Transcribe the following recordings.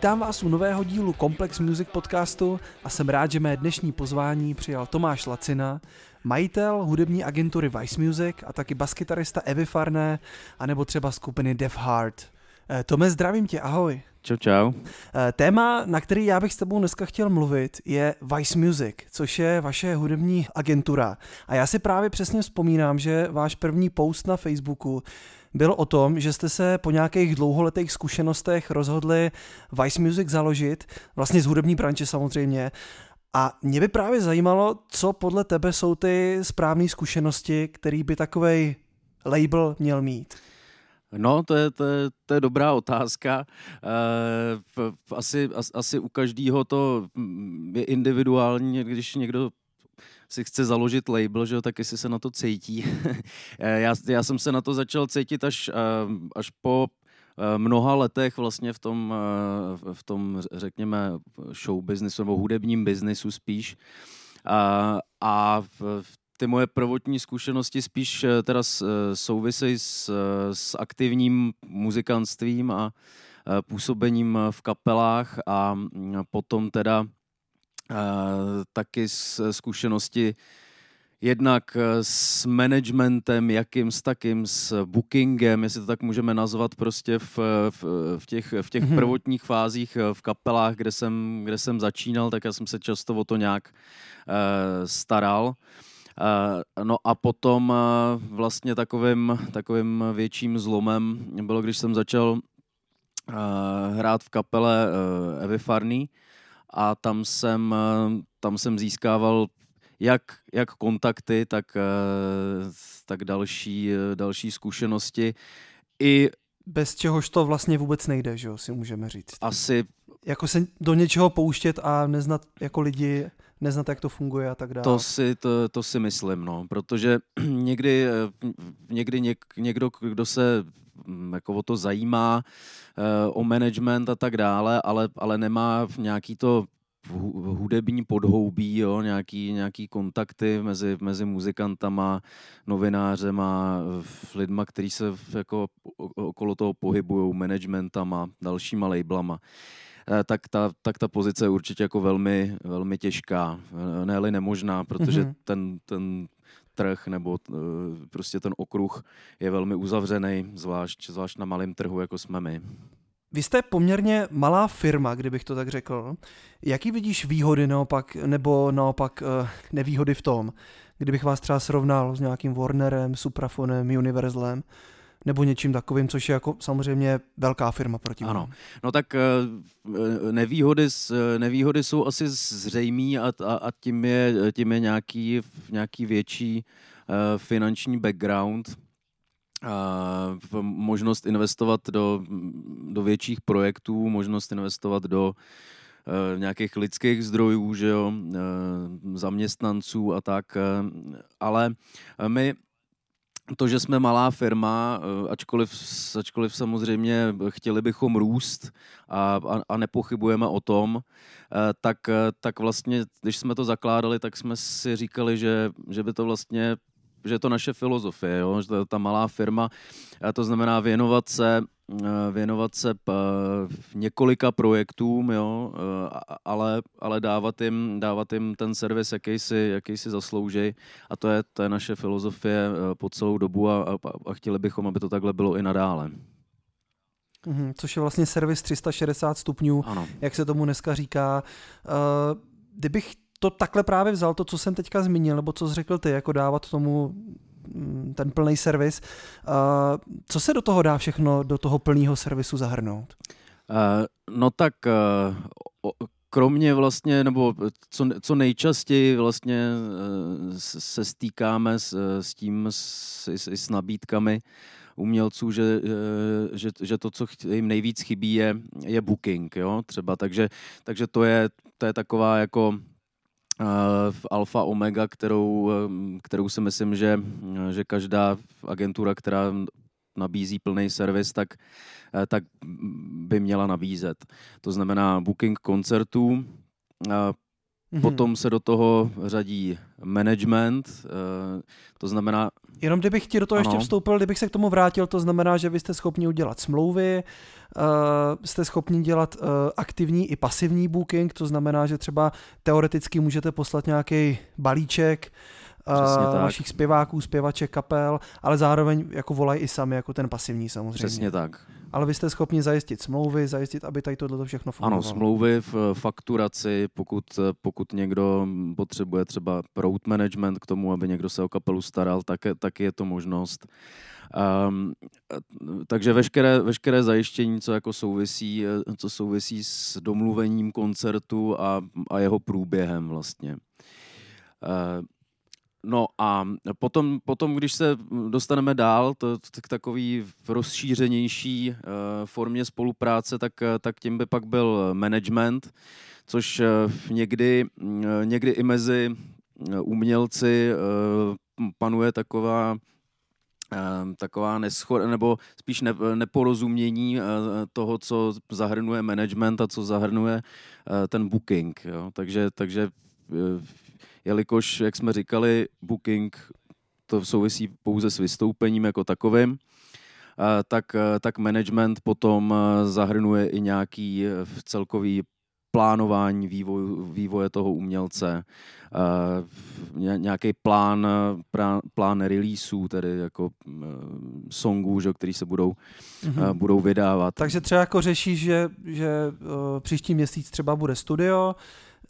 Vítám vás u nového dílu Complex Music podcastu a jsem rád, že mé dnešní pozvání přijal Tomáš Lacina, majitel hudební agentury Vice Music a taky baskytarista Evy Farné, anebo třeba skupiny Def Heart. Eh, Tome, zdravím tě, ahoj. Čau, čau. Eh, téma, na který já bych s tebou dneska chtěl mluvit, je Vice Music, což je vaše hudební agentura. A já si právě přesně vzpomínám, že váš první post na Facebooku byl o tom, že jste se po nějakých dlouholetých zkušenostech rozhodli Vice Music založit, vlastně z hudební branče samozřejmě. A mě by právě zajímalo, co podle tebe jsou ty správné zkušenosti, který by takový label měl mít. No, to je, to je, to je dobrá otázka. E, asi, asi u každého to je individuální, když někdo si chce založit label, že jo, tak jestli se na to cítí. Eh, já, já jsem se na to začal cítit až, eh, až po mnoha letech vlastně v tom, v tom řekněme, show businessu nebo hudebním biznesu spíš. A, a ty moje prvotní zkušenosti spíš eh, teda eh, souvisejí s, eh, s aktivním muzikantstvím a působením v kapelách a mm, potom teda taky s zkušenosti jednak s managementem, jakým s takým, s bookingem, jestli to tak můžeme nazvat prostě v, v, v těch, v těch mm-hmm. prvotních fázích v kapelách, kde jsem, kde jsem začínal, tak já jsem se často o to nějak uh, staral. Uh, Eh, no a potom eh, vlastně takovým, takovým větším zlomem bylo, když jsem začal eh, hrát v kapele Evy Farný a tam jsem, tam jsem získával jak, jak kontakty, tak, tak další, další zkušenosti. I bez čehož to vlastně vůbec nejde, že jo, si můžeme říct. Asi. Jako se do něčeho pouštět a neznat jako lidi neznat, jak to funguje a tak dále. To si, to, to si myslím, no, protože někdy, eh, někdy něk, někdo, kdo se jako o to zajímá, eh, o management a tak dále, ale, ale nemá nějaký to hudební podhoubí, jo, nějaký, nějaký kontakty mezi, mezi muzikantama, novinářema, lidma, kteří se jako okolo toho pohybují, managementama, dalšíma labelama. Eh, tak ta, tak ta pozice je určitě jako velmi, velmi těžká, eh, ne nemožná, protože mm-hmm. ten, ten trh nebo eh, prostě ten okruh je velmi uzavřený, zvlášť, zvlášť na malém trhu, jako jsme my. Vy jste poměrně malá firma, kdybych to tak řekl. Jaký vidíš výhody naopak, nebo naopak nevýhody v tom, kdybych vás třeba srovnal s nějakým Warnerem, Suprafonem, Universalem? Nebo něčím takovým, což je jako samozřejmě velká firma proti Ano, no tak eh, nevýhody, nevýhody jsou asi zřejmý a, a, a tím, je, tím je nějaký, nějaký větší finanční background, možnost investovat do, do větších projektů, možnost investovat do nějakých lidských zdrojů, že jo, zaměstnanců a tak, ale my to, že jsme malá firma, eh, ačkoliv, ačkoliv samozřejmě chtěli bychom růst a, a, a nepochybujeme o tom, eh, tak, eh, tak vlastně, když jsme to zakládali, tak jsme si říkali, že, že by to vlastně že je to naše filozofie, jo? že to je ta malá firma, to znamená věnovat se věnovat se eh, několika projektům, jo, eh, ale, ale dávat, jim, dávat jim ten servis, jaký si, jaký si zaslouží. A to je, to je naše filozofie po celou dobu a, a, a chtěli bychom, aby to takhle bylo i nadále. Mm-hmm, což je vlastně servis 360 stupňů, ano. jak se tomu dneska říká. Kdybych to takhle právě vzal, to, co jsem teďka zmínil, nebo co jsi řekl ty, jako dávat tomu ten plný servis. Co se do toho dá všechno, do toho plného servisu zahrnout? Uh, no tak uh, kromě vlastně, nebo co, co nejčastěji vlastně se stýkáme s, s tím, s, s, s nabídkami umělců, že, že, že to, co jim nejvíc chybí, je, je booking, jo, třeba, takže, takže to je, to je taková jako v alfa omega, kterou, kterou si myslím, že, že každá agentura, která nabízí plný servis, tak, tak by měla nabízet. To znamená booking koncertů, Mm-hmm. Potom se do toho řadí management, to znamená... Jenom kdybych ti do toho ano. ještě vstoupil, kdybych se k tomu vrátil, to znamená, že vy jste schopni udělat smlouvy, jste schopni dělat aktivní i pasivní booking, to znamená, že třeba teoreticky můžete poslat nějaký balíček, uh, vašich zpěváků, zpěvaček, kapel, ale zároveň jako volají i sami, jako ten pasivní samozřejmě. Přesně tak. Ale vy jste schopni zajistit smlouvy, zajistit, aby tady tohle všechno fungovalo. Ano, smlouvy v fakturaci, pokud, pokud někdo potřebuje třeba road management k tomu, aby někdo se o kapelu staral, tak, tak je to možnost. Um, takže veškeré, veškeré zajištění, co jako souvisí, co souvisí s domluvením koncertu a, a jeho průběhem vlastně. Uh, No a potom, potom, když se dostaneme dál to, k takový rozšířenější uh, formě spolupráce, tak, tak tím by pak byl management, což uh, někdy, uh, někdy i mezi umělci panuje taková taková neschod, nebo spíš ne, neporozumění toho, co zahrnuje management a co zahrnuje ten booking. Jo? Takže, takže jelikož, jak jsme říkali, booking to souvisí pouze s vystoupením jako takovým, tak, tak management potom zahrnuje i nějaký celkový plánování vývoj, vývoje toho umělce, nějaký plán, plán releaseů, tedy jako songů, že, který se budou, mm-hmm. budou vydávat. Takže třeba jako řeší, že, že příští měsíc třeba bude studio,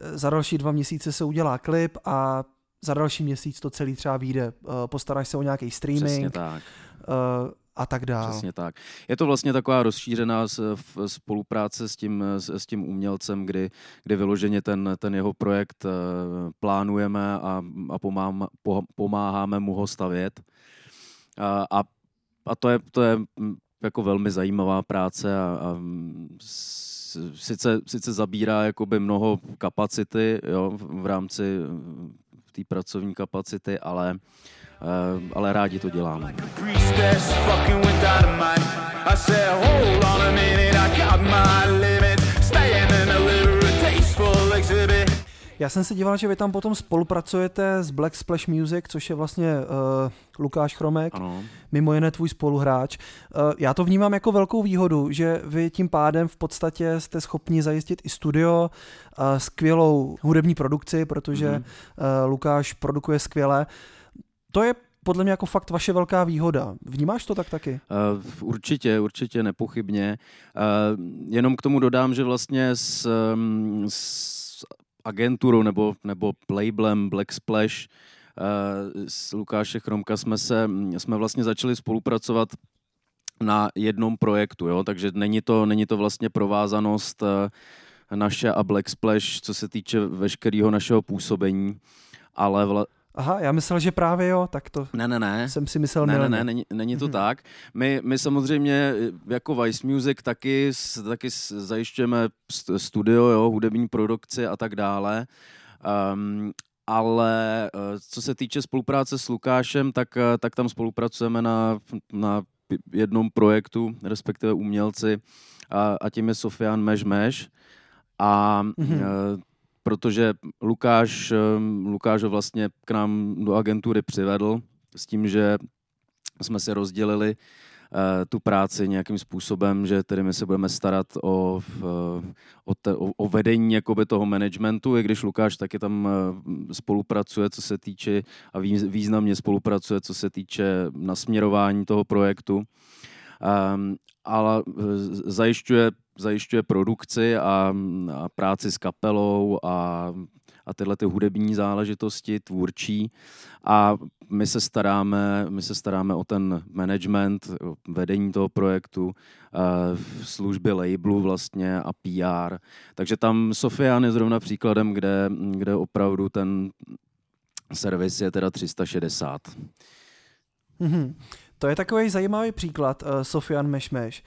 za další dva měsíce se udělá klip a za další měsíc to celý třeba vyjde. Eh, postaráš se o nějaký streaming. Přesně tak. Eh, a tak dále. Přesně tak. Je to vlastně taková rozšířená spolupráce s tím, s tím umělcem, kdy, kdy vyloženě ten, ten jeho projekt eh, plánujeme a, a pomáháme, pomáháme mu ho stavět. A, a, a to, je, to je hm, jako velmi zajímavá práce a, a sice, sice zabírá jakoby mnoho kapacity jo, v rámci té pracovní kapacity, ale, uh, ale rádi to děláme. Já jsem se díval, že vy tam potom spolupracujete s Black Splash Music, což je vlastně uh, Lukáš Chromek, ano. mimo jiné tvůj spoluhráč. Uh, já to vnímám jako velkou výhodu, že vy tím pádem v podstatě jste schopni zajistit i studio, uh, skvělou hudební produkci, protože mm-hmm. uh, Lukáš produkuje skvěle. To je podle mě jako fakt vaše velká výhoda. Vnímáš to tak taky? Uh, určitě, určitě, nepochybně. Uh, jenom k tomu dodám, že vlastně s, s agenturou nebo, nebo labelem Black Splash uh, s Lukáše Chromka jsme, se, jsme vlastně začali spolupracovat na jednom projektu, jo? takže není to, není to vlastně provázanost uh, naše a Black Splash, co se týče veškerého našeho působení, ale vla, Aha, já myslel, že právě jo, tak to ne, ne, ne. jsem si myslel Ne, ne, ne, není, není to hmm. tak. My, my samozřejmě jako Vice Music taky, taky zajišťujeme studio, jo, hudební produkci a tak dále. Um, ale eh, co se týče spolupráce s Lukášem, tak, eh, tak tam spolupracujeme na, na jednom projektu, respektive umělci, a, a tím je Sofian Meš Meš. A mm-hmm protože Lukáš, Lukáš ho vlastně k nám do agentury přivedl s tím, že jsme si rozdělili uh, tu práci nějakým způsobem, že tedy my se budeme starat o, o, te, o, o vedení jakoby toho managementu, i když Lukáš taky tam uh, spolupracuje, co se týče a významně spolupracuje, co se týče nasměrování toho projektu. Um, ale zajišťuje zajišťuje produkci a, a práci s kapelou a, a tyhle ty hudební záležitosti tvůrčí a my se staráme, my se staráme o ten management, vedení toho projektu, v služby labelu vlastně a PR. Takže tam Sofian je zrovna příkladem, kde, kde opravdu ten servis je teda 360. Mm-hmm. To je takový zajímavý příklad, uh, Sofian Mešmeš.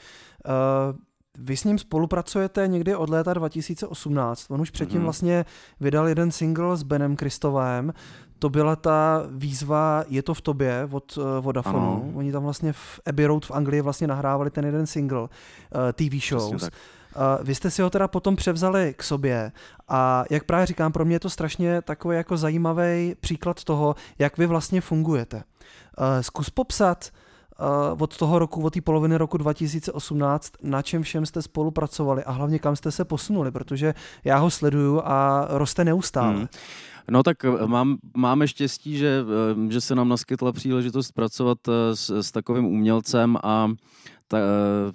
Uh, vy s ním spolupracujete někdy od léta 2018. On už předtím mm-hmm. vlastně vydal jeden single s Benem Kristovém. To byla ta výzva Je to v tobě od uh, Vodafonu. Ano. Oni tam vlastně v Abbey Road v Anglii vlastně nahrávali ten jeden single uh, TV shows. Vy jste si ho teda potom převzali k sobě a jak právě říkám, pro mě je to strašně takový jako zajímavý příklad toho, jak vy vlastně fungujete. Zkus popsat, od toho roku, od té poloviny roku 2018, na čem všem jste spolupracovali a hlavně kam jste se posunuli, protože já ho sleduju a roste neustále. Hmm. No tak eh, mám, máme štěstí, že, eh, že se nám naskytla příležitost pracovat eh, s, s takovým umělcem a ta,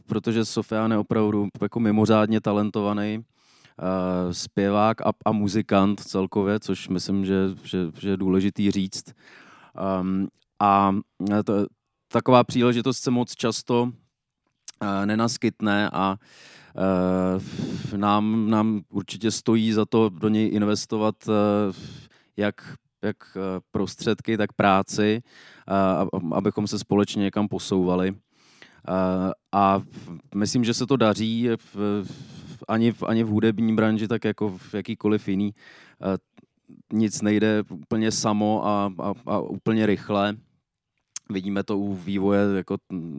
protože Sofián je opravdu jako mimořádně talentovaný zpěvák a, a muzikant celkově, což myslím, že, že, že je důležitý říct. Um, a to, taková příležitost se moc často uh, nenaskytne a uh, nám, nám určitě stojí za to do něj investovat uh, jak, jak prostředky, tak práci, abychom se společně někam posouvali. A myslím, že se to daří ani, v, ani v hudební branži, tak jako v jakýkoliv jiný. Nic nejde úplně samo a, a, a úplně rychle. Vidíme to u vývoje jako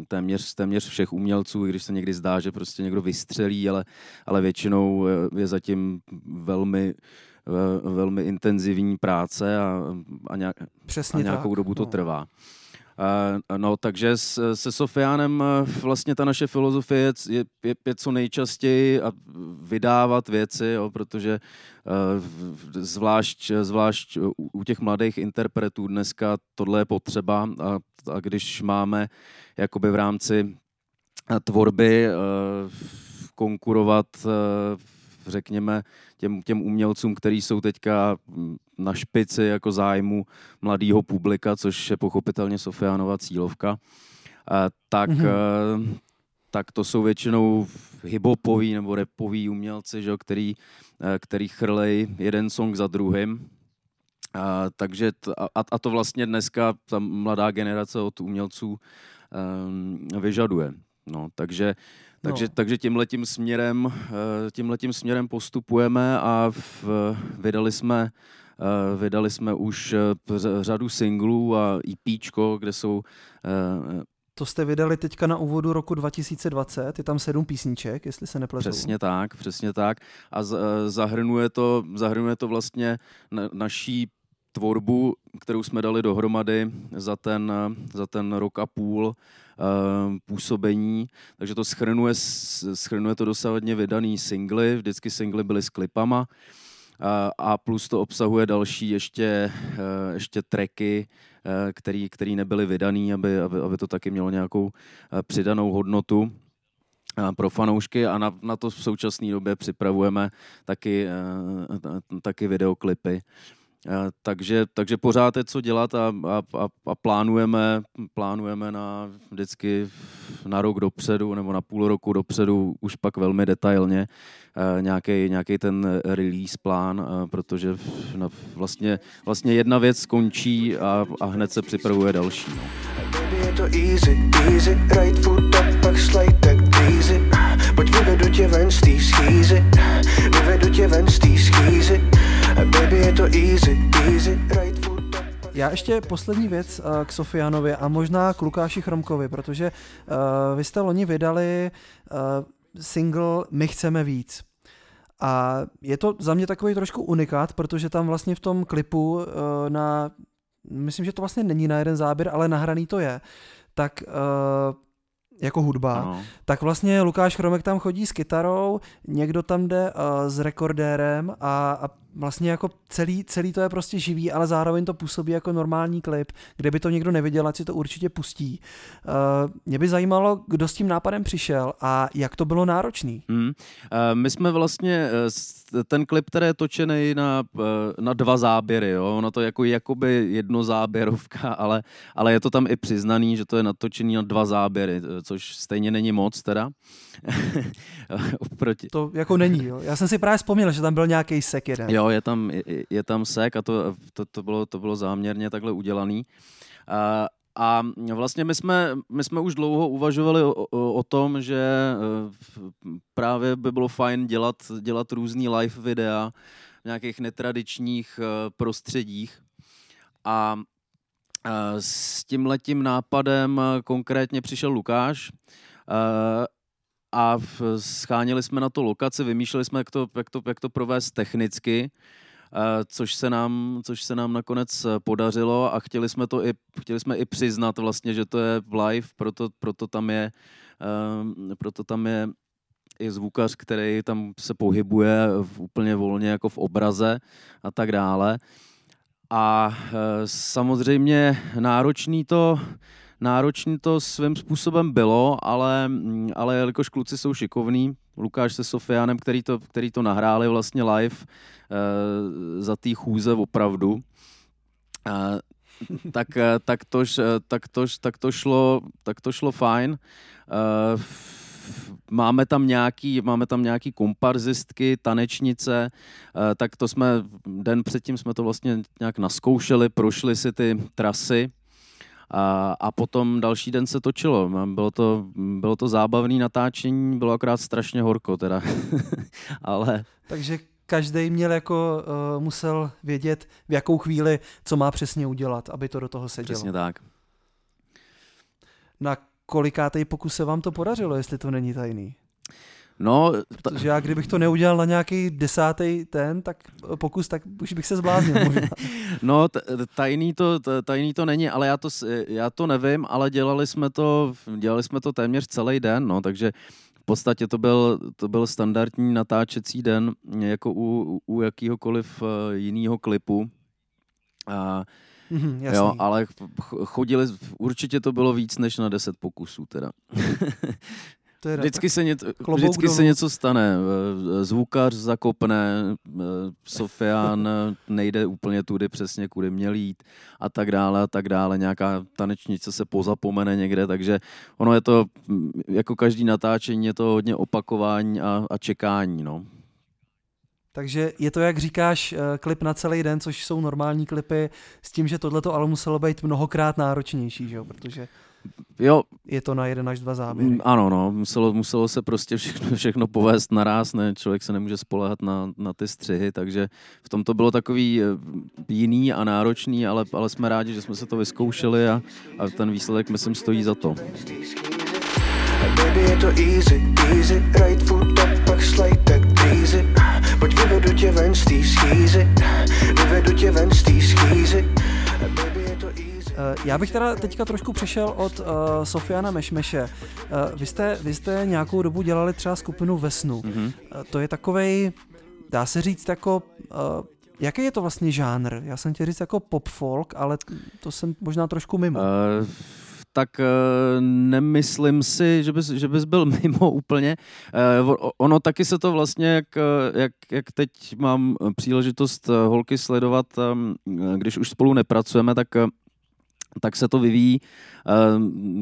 téměř, téměř všech umělců, když se někdy zdá, že prostě někdo vystřelí, ale, ale většinou je zatím velmi velmi intenzivní práce a, a, nějak, a nějakou tak. dobu to no. trvá. No, takže se Sofiánem vlastně ta naše filozofie je, je, je, co nejčastěji a vydávat věci, jo, protože zvlášť, zvlášť u těch mladých interpretů dneska tohle je potřeba a, a když máme jakoby v rámci tvorby konkurovat řekněme, těm, těm umělcům, kteří jsou teďka na špici jako zájmu mladého publika, což je pochopitelně Sofiánova cílovka, tak, mm-hmm. tak to jsou většinou hiphopoví nebo repoví umělci, že, který, který chrlej jeden song za druhým. A, takže t, a, a to vlastně dneska ta mladá generace od umělců um, vyžaduje. No, takže takže, no. takže tímhletím směrem, eh, tímhletím směrem postupujeme a v, vydali jsme eh, vydali jsme už eh, řadu singlů a EP, kde jsou to jste vydali teďka na úvodu roku 2020, je tam sedm písniček, jestli se nepletu. Přesně tak, přesně tak. A zahrnuje to, zahrnuje to vlastně naší tvorbu, kterou jsme dali dohromady za ten, za ten rok a půl uh, působení, takže to schrnuje, schrnuje to dosavadně vydaný singly, vždycky singly byly s klipama, uh, a plus to obsahuje další ještě, uh, ještě tracky, který, který nebyly vydaný, aby, aby, aby to taky mělo nějakou přidanou hodnotu pro fanoušky. A na, na to v současné době připravujeme taky, taky videoklipy. Eh, takže, takže pořád je co dělat a, a, a plánujeme, plánujeme na vždycky na rok dopředu nebo na půl roku dopředu už pak velmi detailně nějaký eh, ten release plán, eh, protože vlastně, vlastně jedna věc skončí a, a hned se připravuje další. No. Pojď vyvedu tě ven z té schýzy, vyvedu tě ven z té schýzy. Baby, je to easy, easy, right foot já ještě poslední věc uh, k Sofianovi a možná k Lukáši Chromkovi, protože uh, vy jste loni vydali uh, single My chceme víc. A je to za mě takový trošku unikát, protože tam vlastně v tom klipu uh, na, myslím, že to vlastně není na jeden záběr, ale nahraný to je, tak uh, jako hudba, ano. tak vlastně Lukáš Chromek tam chodí s kytarou, někdo tam jde uh, s rekordérem a, a vlastně jako celý, celý to je prostě živý, ale zároveň to působí jako normální klip, kde by to někdo neviděl, ať si to určitě pustí. Uh, mě by zajímalo, kdo s tím nápadem přišel a jak to bylo náročný. Mm. Uh, my jsme vlastně, ten klip, který je točený na, na dva záběry, jo? ono to jako jakoby jedno záběrovka, ale, ale je to tam i přiznaný, že to je natočený na dva záběry, což stejně není moc teda. Oproti. To jako není, jo. Já jsem si právě vzpomněl, že tam byl nějaký sek jeden. Jo, je tam, je, je tam sek a to, to, to, bylo, to bylo záměrně takhle udělaný. A, a vlastně my jsme, my jsme už dlouho uvažovali o, o, o tom, že e, právě by bylo fajn dělat, dělat různý live videa v nějakých netradičních e, prostředích. A e, s tím letím nápadem konkrétně přišel Lukáš a schánili jsme na to lokaci, vymýšleli jsme, jak to, jak to, jak to provést technicky, což se, nám, což se nám nakonec podařilo a chtěli jsme to i, chtěli jsme i přiznat vlastně, že to je live, proto, proto tam je proto tam je i zvukař, který tam se pohybuje úplně volně jako v obraze a tak dále. A samozřejmě náročný to, náročný to svým způsobem bylo, ale, ale jelikož kluci jsou šikovní, Lukáš se Sofianem, který to, který to nahráli vlastně live e, za té chůze opravdu, e, tak, e, tak, tož, e, tak, tož, tak, to šlo, tak to šlo fajn. E, máme tam nějaký, máme tam nějaký komparzistky, tanečnice, eh, tak to jsme, den předtím jsme to vlastně nějak naskoušeli, prošli si ty trasy a, a potom další den se točilo. Bylo to, bylo to zábavné natáčení, bylo akorát strašně horko teda, ale... Takže každý měl jako, uh, musel vědět, v jakou chvíli, co má přesně udělat, aby to do toho sedělo. Přesně tak. Na kolikátej pokus se vám to podařilo, jestli to není tajný? No, ta... Protože já kdybych to neudělal na nějaký desátý ten, tak pokus, tak už bych se zbláznil no, tajný to, tajný to není, ale já to, já to nevím, ale dělali jsme to, dělali jsme to téměř celý den, no, takže v podstatě to byl, to byl standardní natáčecí den, jako u, u jakýhokoliv eh, jiného klipu. A Mm, jo, ale chodili, určitě to bylo víc než na 10 pokusů teda. To je vždycky se, něco, vždycky se něco stane. Zvukař zakopne, Sofian nejde úplně tudy přesně, kudy měl jít a tak dále a tak dále. Nějaká tanečnice se pozapomene někde, takže ono je to, jako každý natáčení, je to hodně opakování a, a čekání. No. Takže je to, jak říkáš, eh, klip na celý den, což jsou normální klipy, s tím, že tohle ale muselo být mnohokrát náročnější, že jo? protože jo. je to na jeden až dva záběry. Mm, ano, no, muselo, muselo se prostě všechno, všechno povést naraz, ne? člověk se nemůže spolehat na, na ty střihy, takže v tom to bylo takový eh, jiný a náročný, ale, ale jsme rádi, že jsme se to vyzkoušeli a, a ten výsledek, myslím, stojí za to. Baby, je to easy, easy, right foot up, pak slide tak easy. Pojď vyvedu tě ven z té schýzy, vyvedu tě ven z té schýzy. Eh, já bych teda teďka trošku přešel od uh, Sofiana Mešmeše. Uh, vy, jste, vy jste nějakou dobu dělali třeba skupinu Vesnu. Mm-hmm. Uh, to je takovej, dá se říct jako... Uh, jaký je to vlastně žánr? Já jsem chtěl říct jako pop folk, ale to jsem možná trošku mimo. Uh tak uh, nemyslím si, že bys, že bys byl mimo úplně. Uh, ono taky se to vlastně, jak, jak, jak teď mám příležitost holky sledovat, když už spolu nepracujeme, tak tak se to vyvíjí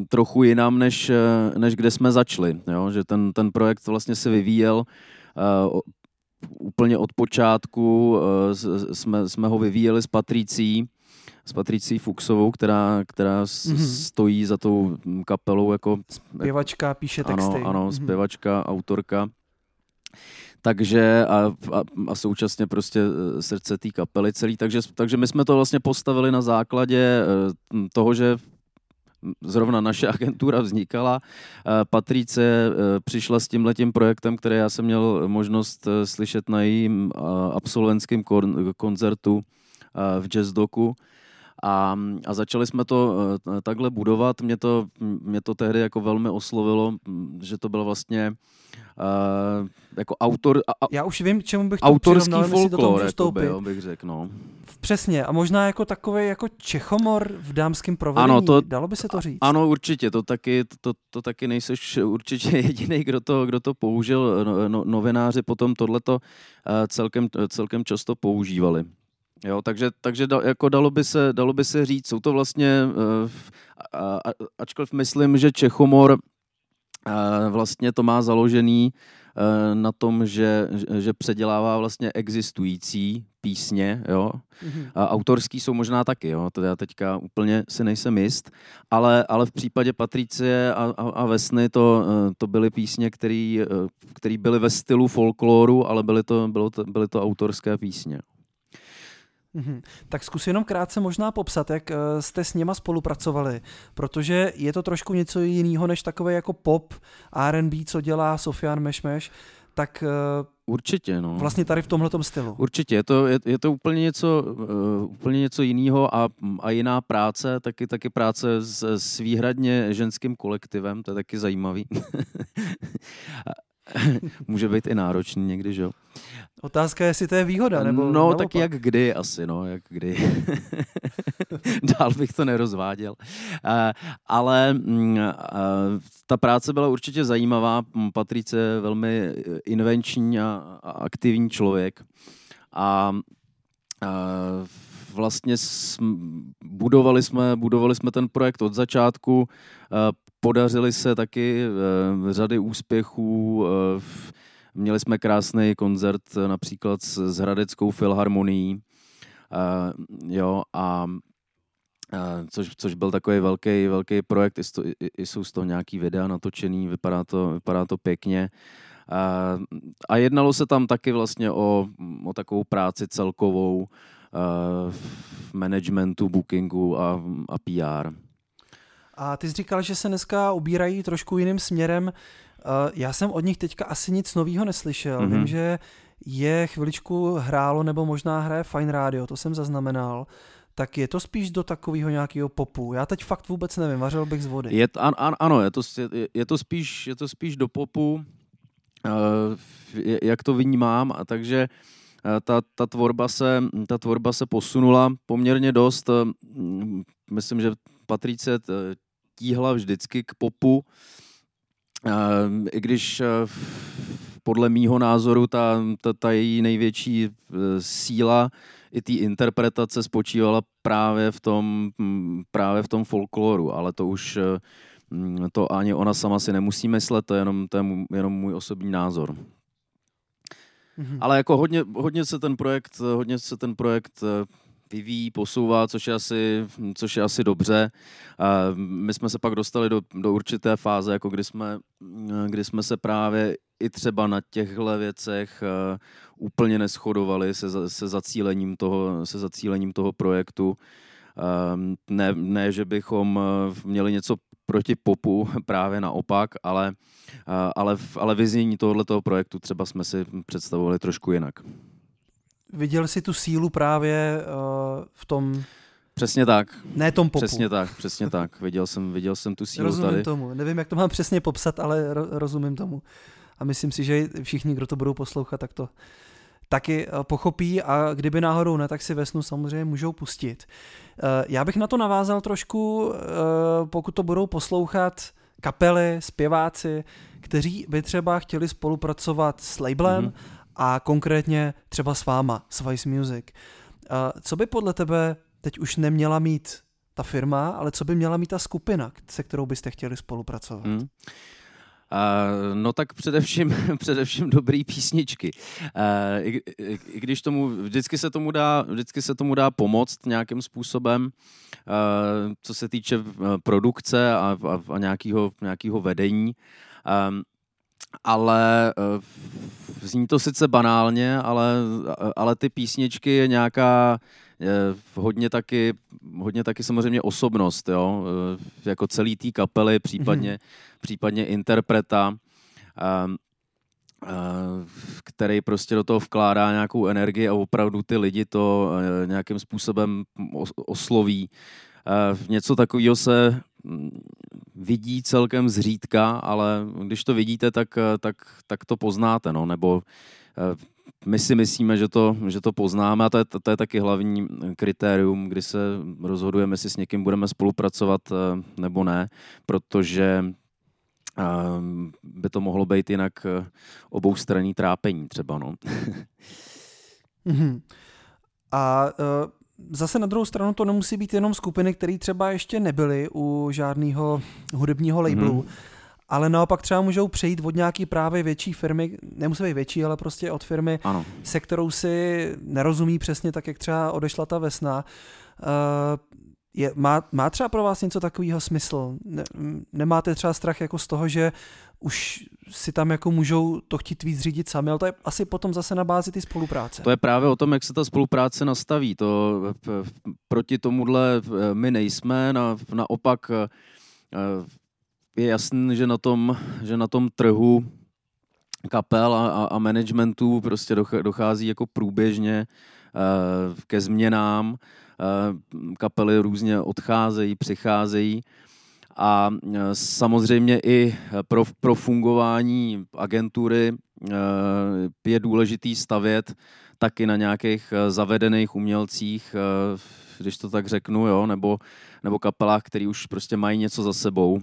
trochu jinam, než, než kde jsme začali. Jo? Že ten, ten projekt vlastně se vyvíjel úplně od počátku, jsme, jsme ho vyvíjeli s Patricí, s Patricí Fuxovou, která, která mm-hmm. stojí za tou kapelou jako... Zpěvačka, píše texty. Ano, ano, mm-hmm. zpěvačka, autorka. Takže a, a, a současně prostě e, srdce té kapely celý. Takže, takže my jsme to vlastně postavili na základě e, toho, že zrovna naše agentura vznikala. E, Patrice přišla s tímhletím projektem, který já jsem měl možnost slyšet na jejím absolventském koncertu v Jazz Doku a, a začali jsme to uh, takhle budovat. Mě to, mě to tehdy jako velmi oslovilo, že to bylo vlastně uh, jako autor... A, Já už vím, čemu bych to Autorský folklor, jako bych řekl, no. Přesně, a možná jako takový jako čechomor v dámském provedení, ano, to, dalo by se to říct? Ano, určitě, to taky, to, to taky nejseš určitě jediný, kdo to, kdo to použil. No, no, novináři potom tohleto uh, celkem, celkem často používali. Jo, takže, takže da, jako dalo, by se, dalo by se říct, jsou to vlastně, uh, a, a, ačkoliv myslím, že Čechomor uh, vlastně to má založený uh, na tom, že, že předělává vlastně existující písně, jo. Mm-hmm. A autorský jsou možná taky, jo, to já teďka úplně si nejsem jist, ale, ale v případě Patricie a, a, a Vesny to, to byly písně, které byly ve stylu folkloru, ale byly to, bylo to, byly to autorské písně. Mm-hmm. Tak zkus jenom krátce možná popsat, jak eh, jste s něma spolupracovali, protože je to trošku něco jiného než takové jako pop, R&B, co dělá Sofian Mešmeš, tak eh, Určitě, no. Vlastně tady v tomhle stylu. Určitě, je to, je, je to úplně něco, uh, úplně něco jiného a, a jiná práce, taky, taky práce s, s výhradně ženským kolektivem, to je taky zajímavý. Může být i náročný někdy, že jo. Otázka je, jestli to je výhoda, nebo No, naopak. tak jak kdy asi, no, jak kdy. Dál bych to nerozváděl. Uh, ale uh, ta práce byla určitě zajímavá. Patrice je velmi invenční a, a aktivní člověk. A uh, vlastně budovali jsme, budovali jsme ten projekt od začátku, podařili se taky řady úspěchů, Měli jsme krásný koncert například s, Hradeckou filharmonií, jo, a což, což byl takový velký, velký projekt, jsou z toho nějaký videa natočený, vypadá to, vypadá to pěkně. Uh, a jednalo se tam taky vlastně o, o takovou práci celkovou v managementu, bookingu a, a PR. A ty jsi říkal, že se dneska ubírají trošku jiným směrem. Uh, já jsem od nich teďka asi nic nového neslyšel. Mm-hmm. Vím, že je chviličku hrálo, nebo možná hraje Fine Radio, to jsem zaznamenal. Tak je to spíš do takového nějakého popu. Já teď fakt vůbec nevím, vařil bych z vody. Je, an, an, ano, je to, je, je, to spíš, je to spíš do popu, uh, jak to vnímám, a takže uh, ta, ta, tvorba se, ta tvorba se posunula poměrně dost. Myslím, že Patrice tíhla vždycky k popu, Ehm, I když eh, podle mýho názoru ta, ta, ta její největší eh, síla i té interpretace spočívala právě v tom, mm, právě v tom folkloru, ale to už eh, mm, to ani ona sama si nemusí myslet, to je jenom, to je jenom můj osobní názor. Mm-hmm. Ale jako hodně, hodně se ten projekt, hodně se ten projekt vyvíjí, posouvá, což je asi, což je asi dobře. My jsme se pak dostali do, do určité fáze, jako kdy jsme, kdy jsme se právě i třeba na těchto věcech eh, úplně neschodovali se, se, zacílením toho, se zacílením toho projektu. Ehm, ne, ne, že bychom eh, měli něco proti popu, právě naopak, ale, eh, ale, ale vyznění tohoto projektu třeba jsme si představovali trošku jinak viděl jsi tu sílu právě uh, v tom Přesně tak. Ne tom popu. Přesně tak, přesně tak. Viděl jsem, viděl jsem tu sílu rozumím tady. tomu. Nevím, jak to mám přesně popsat, ale ro- rozumím tomu. A myslím si, že všichni, kdo to budou poslouchat, tak to taky uh, pochopí a kdyby náhodou ne, tak si vesnu samozřejmě můžou pustit. Uh, já bych na to navázal trošku, pokud to budou poslouchat kapely, zpěváci, kteří by třeba chtěli spolupracovat s labelem mm-hmm a konkrétně třeba s váma, s Vice Music. Co by podle tebe teď už neměla mít ta firma, ale co by měla mít ta skupina, se kterou byste chtěli spolupracovat? Hmm. Uh, no tak především, především dobrý písničky. Uh, i, i, I když tomu, vždycky se tomu dá, vždycky se tomu dá pomoct nějakým způsobem, uh, co se týče produkce a, a, a nějakého, nějakého vedení. Um, ale uh, zní to sice banálně, ale, ale ty písničky je nějaká je hodně taky, hodně taky samozřejmě osobnost, jo? E, jako celý té kapely, případně, mm-hmm. případně interpreta, um, který prostě do toho vkládá nějakou energii a opravdu ty lidi to nějakým způsobem osloví. Něco takového se vidí celkem zřídka, ale když to vidíte, tak, tak, tak to poznáte, no, nebo eh, my si myslíme, že to, že to poznáme a to je, to je taky hlavní kritérium, kdy se rozhodujeme, jestli s někým budeme spolupracovat eh, nebo ne, protože eh, by to mohlo být jinak obou straní trápení třeba. No. mm-hmm. A uh, zase na druhou stranu to nemusí být jenom skupiny, které třeba ještě nebyly u žádného hudebního labelu, mm-hmm. ale naopak třeba můžou přejít od nějaký právě větší firmy, nemusí být větší, ale prostě od firmy, ano. se kterou si nerozumí přesně tak, jak třeba odešla ta Vesna. Uh, Je, má, má třeba pro vás něco takového smysl? Ne, nemáte třeba strach jako z toho, že už si tam jako můžou to chtít víc řídit sami, ale to je asi potom zase na bázi ty spolupráce. To je právě o tom, jak se ta spolupráce nastaví. To proti tomuhle my nejsme, na, naopak je jasný, že na tom, že na tom trhu kapel a, a, managementu prostě dochází jako průběžně ke změnám. Uh, kapely různě odcházejí, přicházejí a uh, samozřejmě i pro, pro fungování agentury uh, je důležitý stavět taky na nějakých zavedených umělcích, když to tak řeknu, jo, nebo, nebo kapelách, který už prostě mají něco za sebou.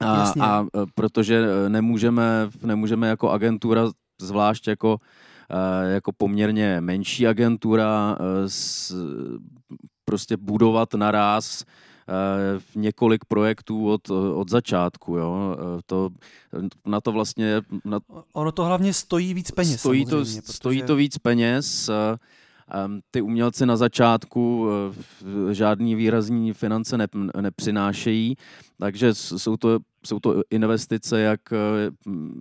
A, a protože nemůžeme, nemůžeme jako agentura, zvlášť jako, e, jako poměrně menší agentura, prostě budovat naraz několik projektů od, od začátku. Jo. To, na to vlastně... Na... Ono to hlavně stojí víc peněz. Stojí, to, protože... stojí to víc peněz. Ty umělci na začátku žádný výrazní finance nepřinášejí, takže jsou to, jsou to investice jak,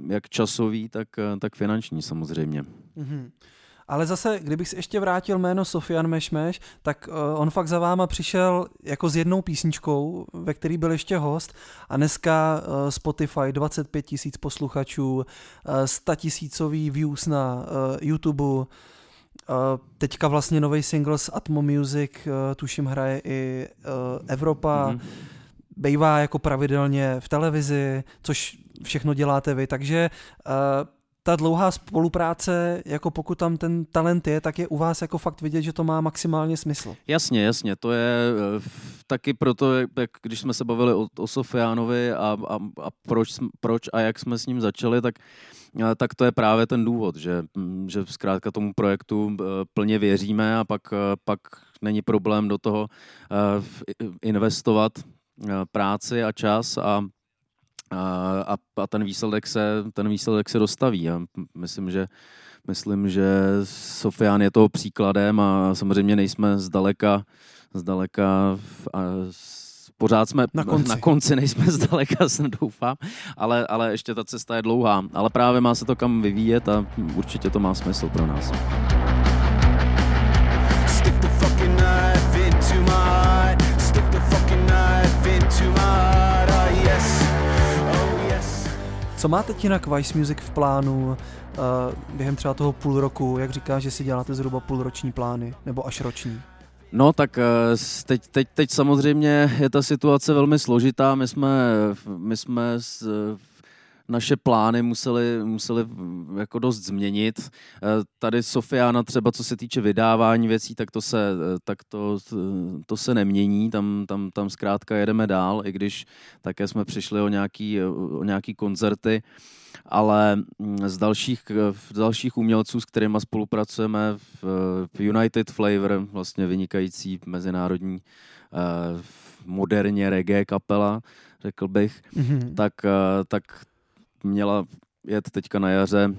jak časový, tak, tak finanční samozřejmě. Mm-hmm. Ale zase, kdybych si ještě vrátil jméno Sofian Mešmeš, tak on fakt za váma přišel jako s jednou písničkou, ve který byl ještě host a dneska Spotify 25 tisíc posluchačů, uh, 100 tisícový views na YouTube, teďka vlastně nový single z Atmo Music, uh, tuším, hraje i uh, Evropa. Mm-hmm. Bejvá jako pravidelně v televizi, což všechno děláte vy, takže uh, ta dlouhá spolupráce, jako pokud tam ten talent je, tak je u vás jako fakt vidět, že to má maximálně smysl. Jasně, jasně, to je taky proto, jak když jsme se bavili o, o Sofiánovi a, a, a proč, proč a jak jsme s ním začali, tak tak to je právě ten důvod, že, mm, že zkrátka tomu projektu plně věříme a pak, pak není problém do toho investovat práci a čas a, a, a ten, výsledek se, ten výsledek se dostaví. A myslím, že Myslím, že Sofián je toho příkladem a samozřejmě nejsme zdaleka, zdaleka a pořád jsme na konci, na konci nejsme zdaleka, jsem doufám, ale, ale ještě ta cesta je dlouhá. Ale právě má se to kam vyvíjet a určitě to má smysl pro nás. Co máte jinak Vice Music v plánu uh, během třeba toho půl roku? Jak říkáš, že si děláte zhruba půlroční plány nebo až roční? No tak eh, teď, teď, teď samozřejmě je ta situace velmi složitá. My jsme, my jsme s, naše plány museli, museli jako dost změnit. Eh, tady Sofiana třeba, co se týče vydávání věcí, tak to se, tak to, to se nemění, tam, tam, tam zkrátka jedeme dál, i když také jsme přišli o nějaký, o nějaký koncerty ale mm, z dalších, z dalších umělců, s kterými spolupracujeme v, United Flavor, vlastně vynikající mezinárodní moderně reggae kapela, řekl bych, mm-hmm. tak, tak měla jet teďka na jaře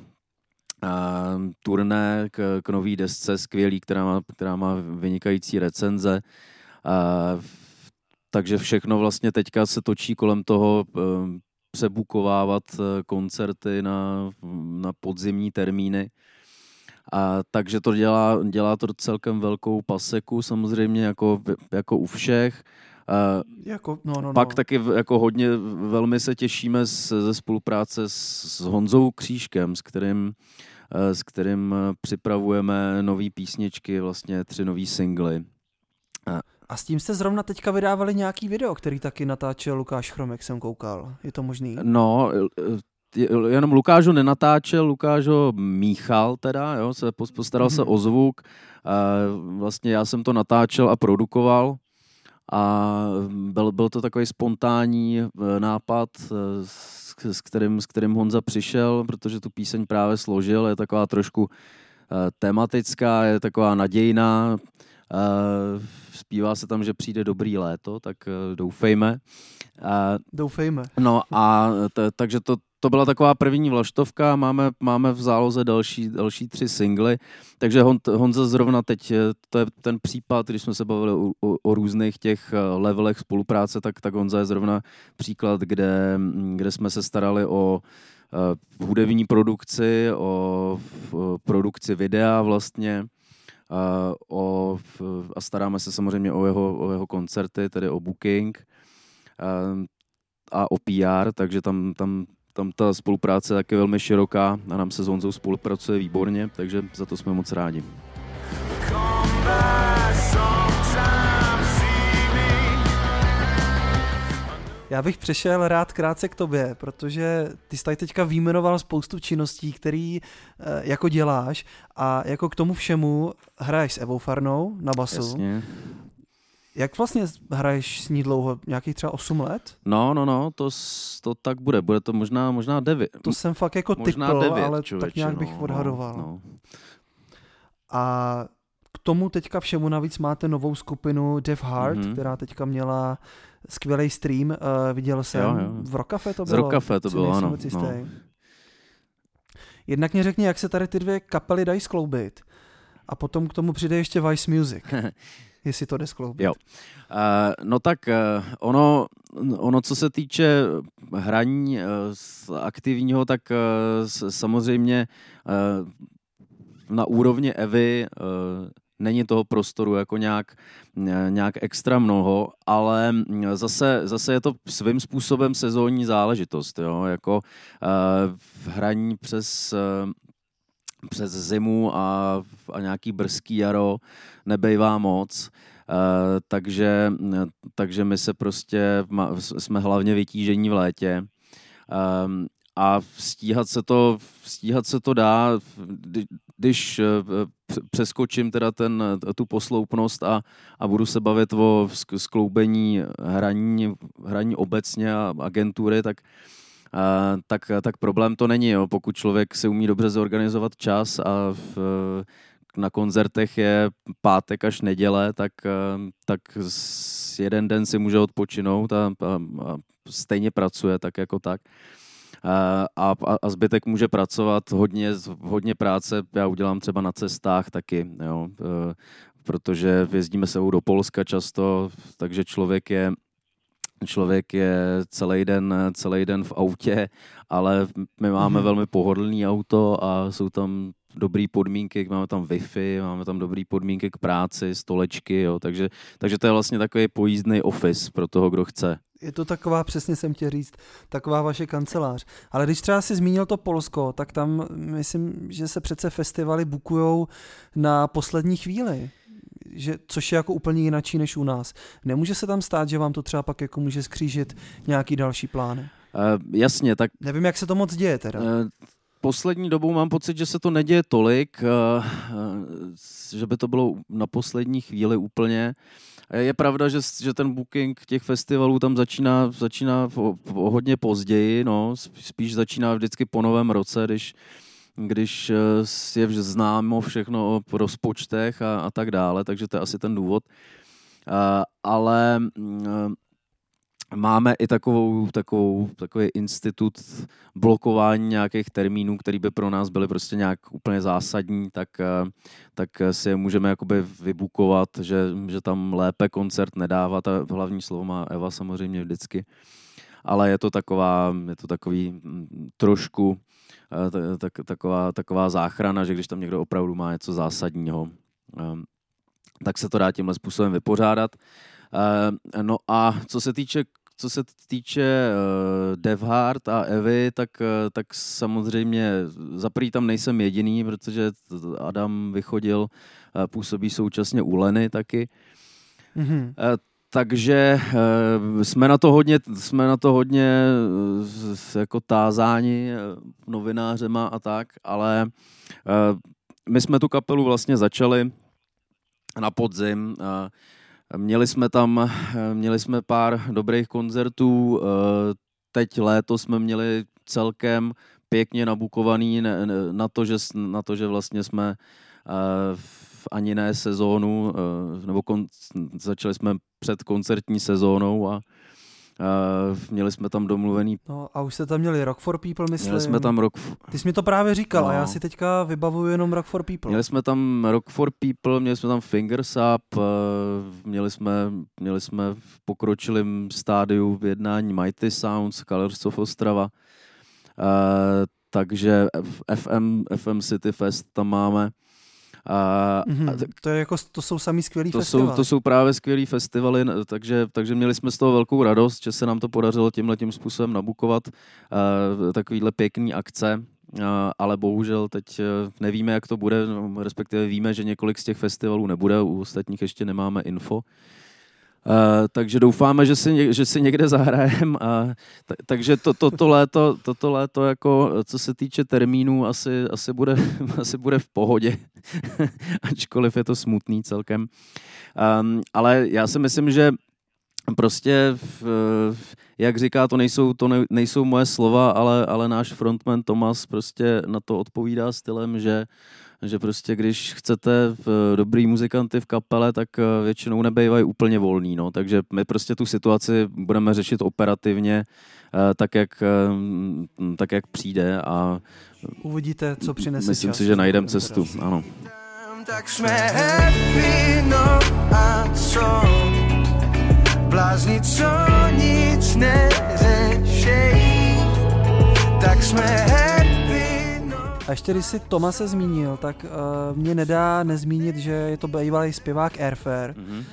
turné k, k nový desce, skvělý, která má, která má vynikající recenze. Takže všechno vlastně teďka se točí kolem toho přebukovávat eh, koncerty na, na podzimní termíny. A, takže to dělá, dělá to celkem velkou paseku, samozřejmě jako, jako u všech. Jako, no, no, pak no. taky jako hodně velmi se těšíme z, ze spolupráce s, s Honzou Křížkem, s kterým, eh, s kterým připravujeme nové písničky, vlastně tři nové singly. A s tím jste zrovna teďka vydávali nějaký video, který taky natáčel Lukáš Chromek, jsem koukal. Je to možný? No, jenom Lukáš ho nenatáčel, Lukáš ho míchal teda, jo, se postaral mm-hmm. se mhm. o zvuk. Vlastně já jsem to natáčel a produkoval a byl, byl to takový spontánní e, nápad, e, s, s, kterým, s kterým Honza přišel, protože tu píseň právě složil, je taková trošku e, tematická, je taková nadějná, zpívá se tam, že přijde dobrý léto, tak uh, doufejme. Uh, doufejme. No a t- takže to, to byla taková první vlaštovka, máme, máme v záloze další, další tři singly, takže Hon, Honza zrovna teď, eh, to je ten případ, když jsme se bavili o, o, o různých těch eh, levelech spolupráce, tak, tak Honza je zrovna příklad, kde, kde jsme se starali o hudební produkci, o produkci videa vlastně, uh, o, a staráme se samozřejmě o jeho, o jeho koncerty, tedy o booking. Uh, a o PR, takže tam, tam, tam ta spolupráce je taky velmi široká a nám se s Honzou spolupracuje výborně, takže za to jsme moc rádi. Já bych přešel rád krátce k tobě, protože ty jsi tady teďka výjmenoval spoustu činností, který eh, jako děláš a jako k tomu všemu hraješ s Evou Farnou na basu. Jasně. Jak vlastně hraješ s ní dlouho? Nějakých třeba 8 let? No, no, no, to, to tak bude. Bude to možná, možná 9. To jsem fakt jako možná typl, 9, ale člověče, tak nějak bych no, odhadoval. No, no. A k tomu teďka všemu navíc máte novou skupinu Dev Heart, mm-hmm. která teďka měla skvělý stream, uh, viděl jsem. Jo, jo. V Rokafe to bylo. Z Rokafe to bylo, ano. No. Jednak mě řekni, jak se tady ty dvě kapely dají skloubit. A potom k tomu přijde ještě Vice Music. jestli to jde skloubit. Jo. Uh, no tak uh, ono, ono, co se týče hraní uh, aktivního, tak uh, samozřejmě uh, na úrovni Evy uh, není toho prostoru jako nějak, nějak extra mnoho, ale zase, zase je to svým způsobem sezónní záležitost. Jo? Jako uh, hraní přes uh, přes zimu a, a nějaký brzký jaro nebejvá moc. Uh, takže, takže my se prostě, jsme hlavně vytížení v létě. Um, a stíhat se to, stíhat se to dá, když uh, přeskočím teda ten, tu posloupnost a, a budu se bavit o skloubení hraní, hraní obecně a agentury, tak uh, tak, tak problém to není. Jo. Pokud člověk si umí dobře zorganizovat čas a v, na koncertech je pátek až neděle, tak, tak jeden den si může odpočinout a, a, a stejně pracuje tak jako tak. A, a, zbytek může pracovat hodně, hodně práce, já udělám třeba na cestách taky, jo, protože jezdíme se do Polska často, takže člověk je člověk je celý den, celý den v autě, ale my máme mm-hmm. velmi pohodlný auto a jsou tam dobré podmínky, máme tam Wi-Fi, máme tam dobré podmínky k práci, stolečky, jo, takže, takže to je vlastně takový pojízdný office pro toho, kdo chce. Je to taková, přesně jsem chtěl říct, taková vaše kancelář. Ale když třeba si zmínil to Polsko, tak tam myslím, že se přece festivaly bukujou na poslední chvíli že, což je jako úplně jinačí než u nás. Nemůže se tam stát, že vám to třeba pak jako může skřížit nějaký další plány? Uh, jasně, tak... Nevím, jak se to moc děje teda. Uh, poslední dobou mám pocit, že se to neděje tolik, uh, uh, že by to bylo na poslední chvíli úplně. Je pravda, že, že ten booking těch festivalů tam začíná, začíná o, o hodně později, no, spíš začíná vždycky po novém roce, když když eh, je známo všechno o rozpočtech a, a tak dále, takže to je asi ten důvod. Uh, ale uh, máme i takovou, takovou, takový institut blokování nějakých termínů, který by pro nás byly prostě nějak úplně zásadní, tak, tak si je můžeme jakoby vybukovat, že, že tam lépe koncert nedávat a hlavní slovo má Eva samozřejmě vždycky. Ale je to taková, je to takový mm, trošku tak, taková, taková záchrana, že když tam někdo opravdu má něco zásadního, ehm, tak se to dá tímhle způsobem vypořádat. Ehm, no a co se týče co se týče uh, Devhard a Evy, tak, uh, tak samozřejmě za prvý tam nejsem jediný, protože Adam vychodil, uh, působí současně u Leny taky. Mm-hmm. Uh, takže uh, jsme na to hodně, jsme na to hodně uh, jako tázáni uh, novinářema a tak, ale uh, my jsme tu kapelu vlastně začali na podzim. Uh, měli jsme tam, měli jsme pár dobrých koncertů, uh, teď léto jsme měli celkem pěkně nabukovaný na to, že, na to, že vlastně jsme v ani ne sezónu, nebo kon, začali jsme před koncertní sezónou a, Uh, měli jsme tam domluvený... No a už jste tam měli Rock for People, myslím. Měli jsme tam Rock... Ty jsi mi to právě říkal no. a já si teďka vybavuju jenom Rock for People. Měli jsme tam Rock for People, měli jsme tam Fingers Up, uh, měli jsme, měli jsme v pokročilém stádiu v jednání Mighty Sounds, Colors of Ostrava, uh, takže FM, FM City Fest tam máme. A, mm-hmm. a, to, je jako, to jsou sami skvělý to festivaly. Jsou, to jsou právě skvělý festivaly, takže, takže měli jsme z toho velkou radost, že se nám to podařilo tímhle tím způsobem nabukovat uh, takovýhle pěkný akce. Uh, ale bohužel teď uh, nevíme, jak to bude, no, respektive víme, že několik z těch festivalů nebude, u ostatních ještě nemáme info. Uh, takže doufáme, že si, že si někde zahrajem. A, t- takže to, to, to, léto, toto léto, jako, co se týče termínů, asi, asi, bude, asi bude v pohodě, ačkoliv je to smutný celkem. Um, ale já si myslím, že prostě, v, jak říká, to nejsou, to ne, nejsou moje slova, ale, ale náš frontman Tomas prostě na to odpovídá stylem, že že prostě když chcete dobrý muzikanty v kapele, tak eh, většinou nebejvají úplně volný, no, takže my prostě tu situaci budeme řešit operativně, eh, tak jak, eh, tak jak přijde a uvidíte, co přinese Myslím čas, si, že najdeme cestu, ano. Tak jsme happy, no a co? Blázni, co nic neřešejí, tak jsme happy, a ještě když si Toma se zmínil, tak uh, mě nedá nezmínit, že je to bývalý zpěvák Airfare. Mm-hmm.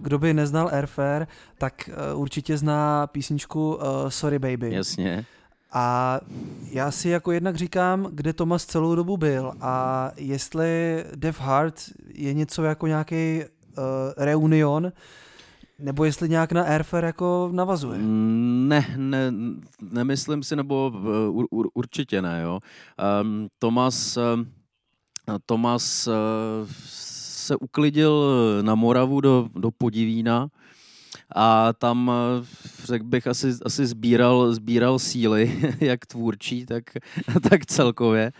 Kdo by neznal Airfare, tak uh, určitě zná písničku Sorry Baby. Jasně. A já si jako jednak říkám, kde Tomas celou dobu byl a jestli Dev Heart je něco jako nějaký uh, reunion, nebo jestli nějak na Airfare jako navazuje? Mm, ne, ne nemyslím si, nebo uh, ur, určitě ne, jo. Um, Tomas, uh, Tomas uh, se uklidil na Moravu do, do Podivína, a tam, eh, řekl bych, asi, asi sbíral, sbíral síly, jak tvůrčí, tak, tak celkově.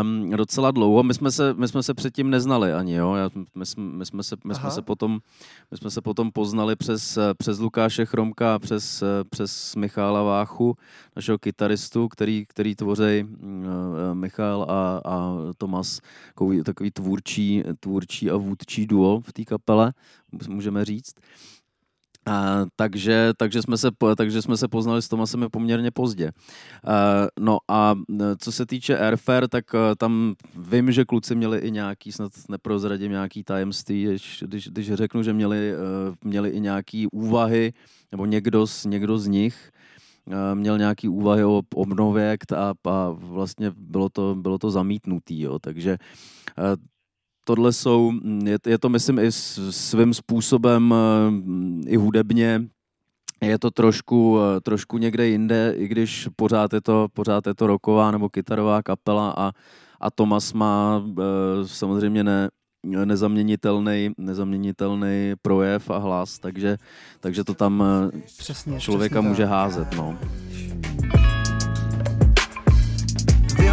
Um, docela dlouho. My jsme, se, my jsme se předtím neznali ani, jo. Já, my, jsme, my, jsme se, my, jsme se potom, my jsme se potom poznali přes, přes Lukáše Chromka, přes, přes Michála Váchu, našeho kytaristu, který, který tvoří uh, Michal a, a Tomas, takový, takový tvůrčí, tvůrčí a vůdčí duo v té kapele, můžeme říct. Uh, takže, takže, jsme se, takže jsme se poznali s Tomasem poměrně pozdě. Uh, no a e, co se týče Airfare, tak uh, tam vím, že kluci měli i nějaký, snad neprozradím nějaký tajemství, když, když, když řeknu, že měli, uh, měli i nějaký úvahy, nebo někdo z, někdo z nich měl nějaký úvahy o obnově a, a vlastně bylo to, bylo to zamítnutý, jo. takže tohle jsou, je, je to myslím i svým způsobem eh, i hudebně, je to trošku, eh, trošku někde jinde, i když pořád je to, pořád je to roková nebo kytarová kapela a, a Tomas má eh, samozřejmě ne, nezaměnitelný, nezaměnitelný projev a hlas, takže, takže to tam přesně, člověka přesně může tak. házet. No.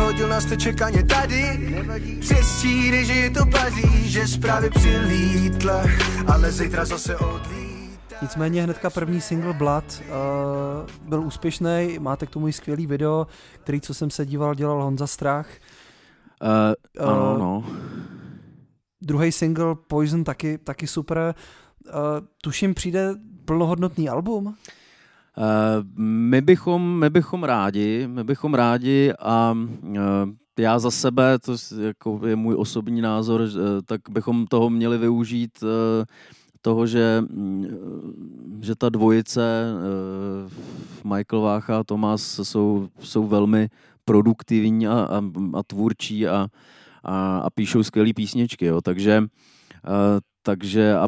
Vyhodil nás to čekaně tady Přes číry, že je to Paříž Že zprávy přilítla Ale zítra zase odlí Nicméně hnedka první single Blood uh, byl úspěšný, máte k tomu i skvělý video, který, co jsem se díval, dělal Honza Strach. Uh, ano, no. Druhý single Poison taky, taky super. Uh, tuším, přijde plnohodnotný album? Eh, my bychom, my bychom rádi, my bychom rádi a eh, já za sebe, to jako je můj osobní názor, eh, tak bychom toho měli využít toho, že, mm, že ta dvojice Michael Vácha a Tomas jsou, jsou velmi produktivní a, a, a tvůrčí a, a, a píšou skvělé písničky, jo. takže takže a,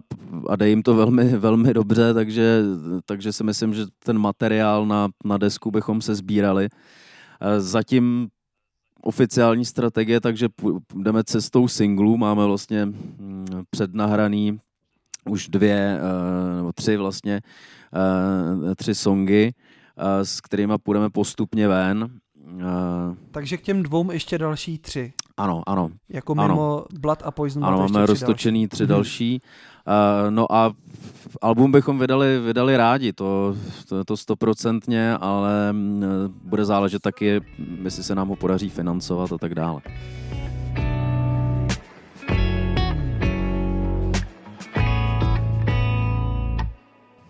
a dej jim to velmi, velmi dobře, takže, takže si myslím, že ten materiál na, na desku bychom se sbírali. E, zatím oficiální strategie, takže jdeme cestou singlu, máme vlastně mm, přednahraný už dvě, e, nebo tři vlastně, e, tři songy, s kterými půjdeme postupně ven. Takže k těm dvou ještě další tři. Ano, ano. Jako mimo ano. Blood a Poison Ano, máme roztočený tři mhm. další. Uh, no a album bychom vydali, vydali rádi, to, to, to stoprocentně, ale mm, bude záležet taky, jestli se nám ho podaří financovat a tak dále.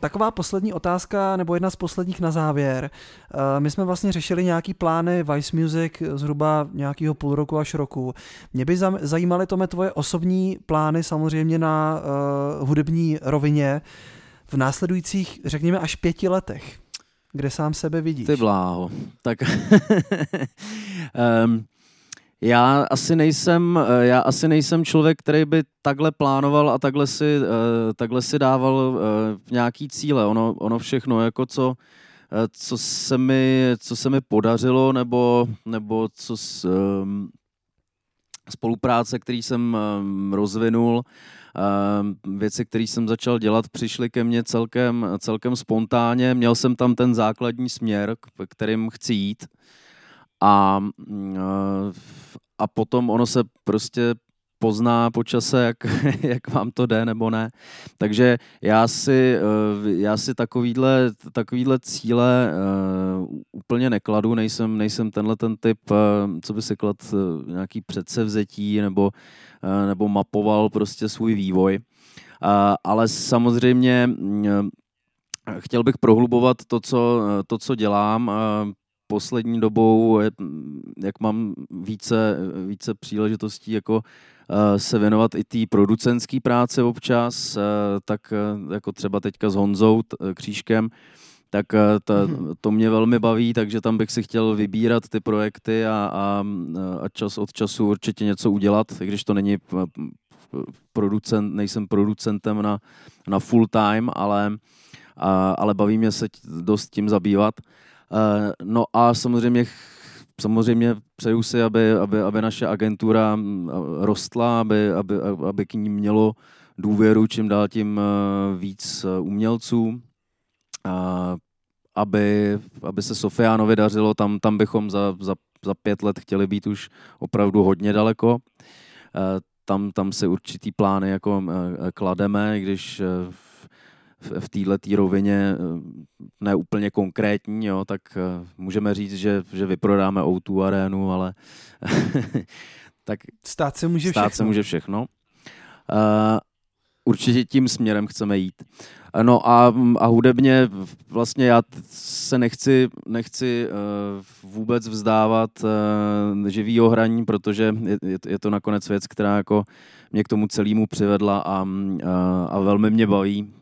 Taková poslední otázka, nebo jedna z posledních na závěr. Eh, my jsme vlastně řešili nějaký plány Vice Music zhruba nějakého půl roku až roku. Mě by zajímaly, Tome, tvoje osobní plány samozřejmě na uh, hudební rovině v následujících, řekněme, až pěti letech. Kde sám sebe vidíš? Ty bláho. Tak um, Já asi nejsem, eh, já asi nejsem člověk, který by takhle plánoval a takhle si, eh, takhle si dával eh, nějaký cíle. Ono, ono všechno, jako co, co se mi, co se mi podařilo, nebo, nebo co s, um, spolupráce, který jsem um, rozvinul, um, věci, které jsem začal dělat, přišly ke mně celkem, celkem spontánně. Měl jsem tam ten základní směr, kterým chci jít. A uh, a potom ono se prostě pozná po čase, jak, jak vám to jde nebo ne. Takže já si, eh, já si takovýhle, takovýhle cíle uh, úplně nekladu, nejsem, nejsem tenhle ten typ, co by si klad nějaký předsevzetí nebo, nebo mapoval prostě svůj vývoj. Ale samozřejmě uh, chtěl bych prohlubovat to, co, to, co dělám, poslední dobou, jak mám více, více příležitostí jako eh, se věnovat i té producentské práce občas, eh, tak eh, jako třeba teďka s Honzou Křížkem, tak ta, mhm. to mě velmi baví, takže tam bych si chtěl vybírat ty projekty a, a, a čas od času určitě něco udělat, i když to není producent, nejsem producentem na, na full time, ale, a, ale baví mě se dost tím zabývat. Eh, no a samozřejmě samozřejmě přeju si, aby, aby, aby naše agentura mm, rostla, aby, aby, aby k ní mělo důvěru čím dál tím eh, víc eh, umělců, aby, aby se Sofiánovi dařilo, tam, tam bychom za, za, za pět let chtěli být už opravdu hodně daleko. Tam, tam si určitý plány jako klademe, když v této rovině eh, ne úplně konkrétní, jo, tak eh, můžeme říct, že, že vyprodáme O2 arénu, ale tak stát se může stát všechno. se může všechno. Uh, určitě tím směrem chceme jít. No a, a hudebně vlastně já se nechci, nechci uh, vůbec vzdávat uh, živýho hraní, protože je, je to nakonec věc, která jako mě k tomu celému přivedla a, uh, a velmi mě baví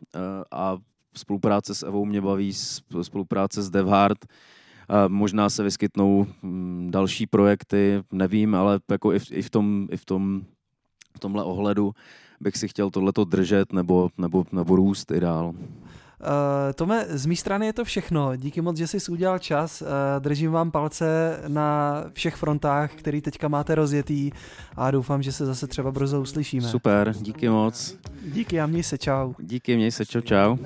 a spolupráce s Evou mě baví, spolupráce s DevHard, možná se vyskytnou um, další projekty, nevím, ale jako i v, i v, tom, i v, tom, v tomhle ohledu bych si chtěl tohleto držet nebo, nebo, nebo růst i dál. Uh, Tome, z mé strany je to všechno. Díky moc, že jsi udělal čas. Uh, držím vám palce na všech frontách, který teďka máte rozjetý a doufám, že se zase třeba brzo uslyšíme. Super, díky moc. Díky a měj se, čau. Díky, měj se, čau, čau.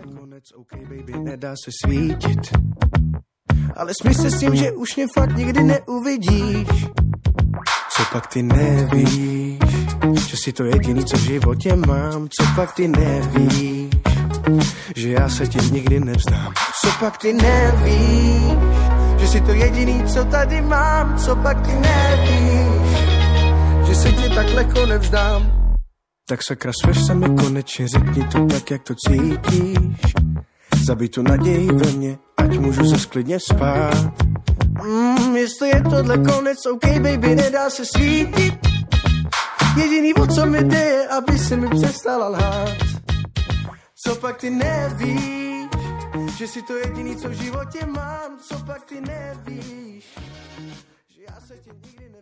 Nedá se svítit, ale smí se s tím, že už mě fakt nikdy neuvidíš. Co pak ty nevíš, že si to jediný, co v životě mám, co pak ty nevíš, že já se ti nikdy nevzdám. Co pak ty nevíš, že si to jediný, co tady mám, co pak ty nevíš, že se ti tak lehko nevzdám. Tak sakra, sveš se mi konečně, řekni to tak, jak to cítíš. Zabij tu naději ve mně, ať můžu se sklidně spát. Mm, jestli je tohle konec, OK baby, nedá se svítit. Jediný, o co mi jde, aby se mi přestala lhát. Co pak ty nevíš, že si to jediný, co v životě mám, co pak ty nevíš, že já se tě nikdy nevíš.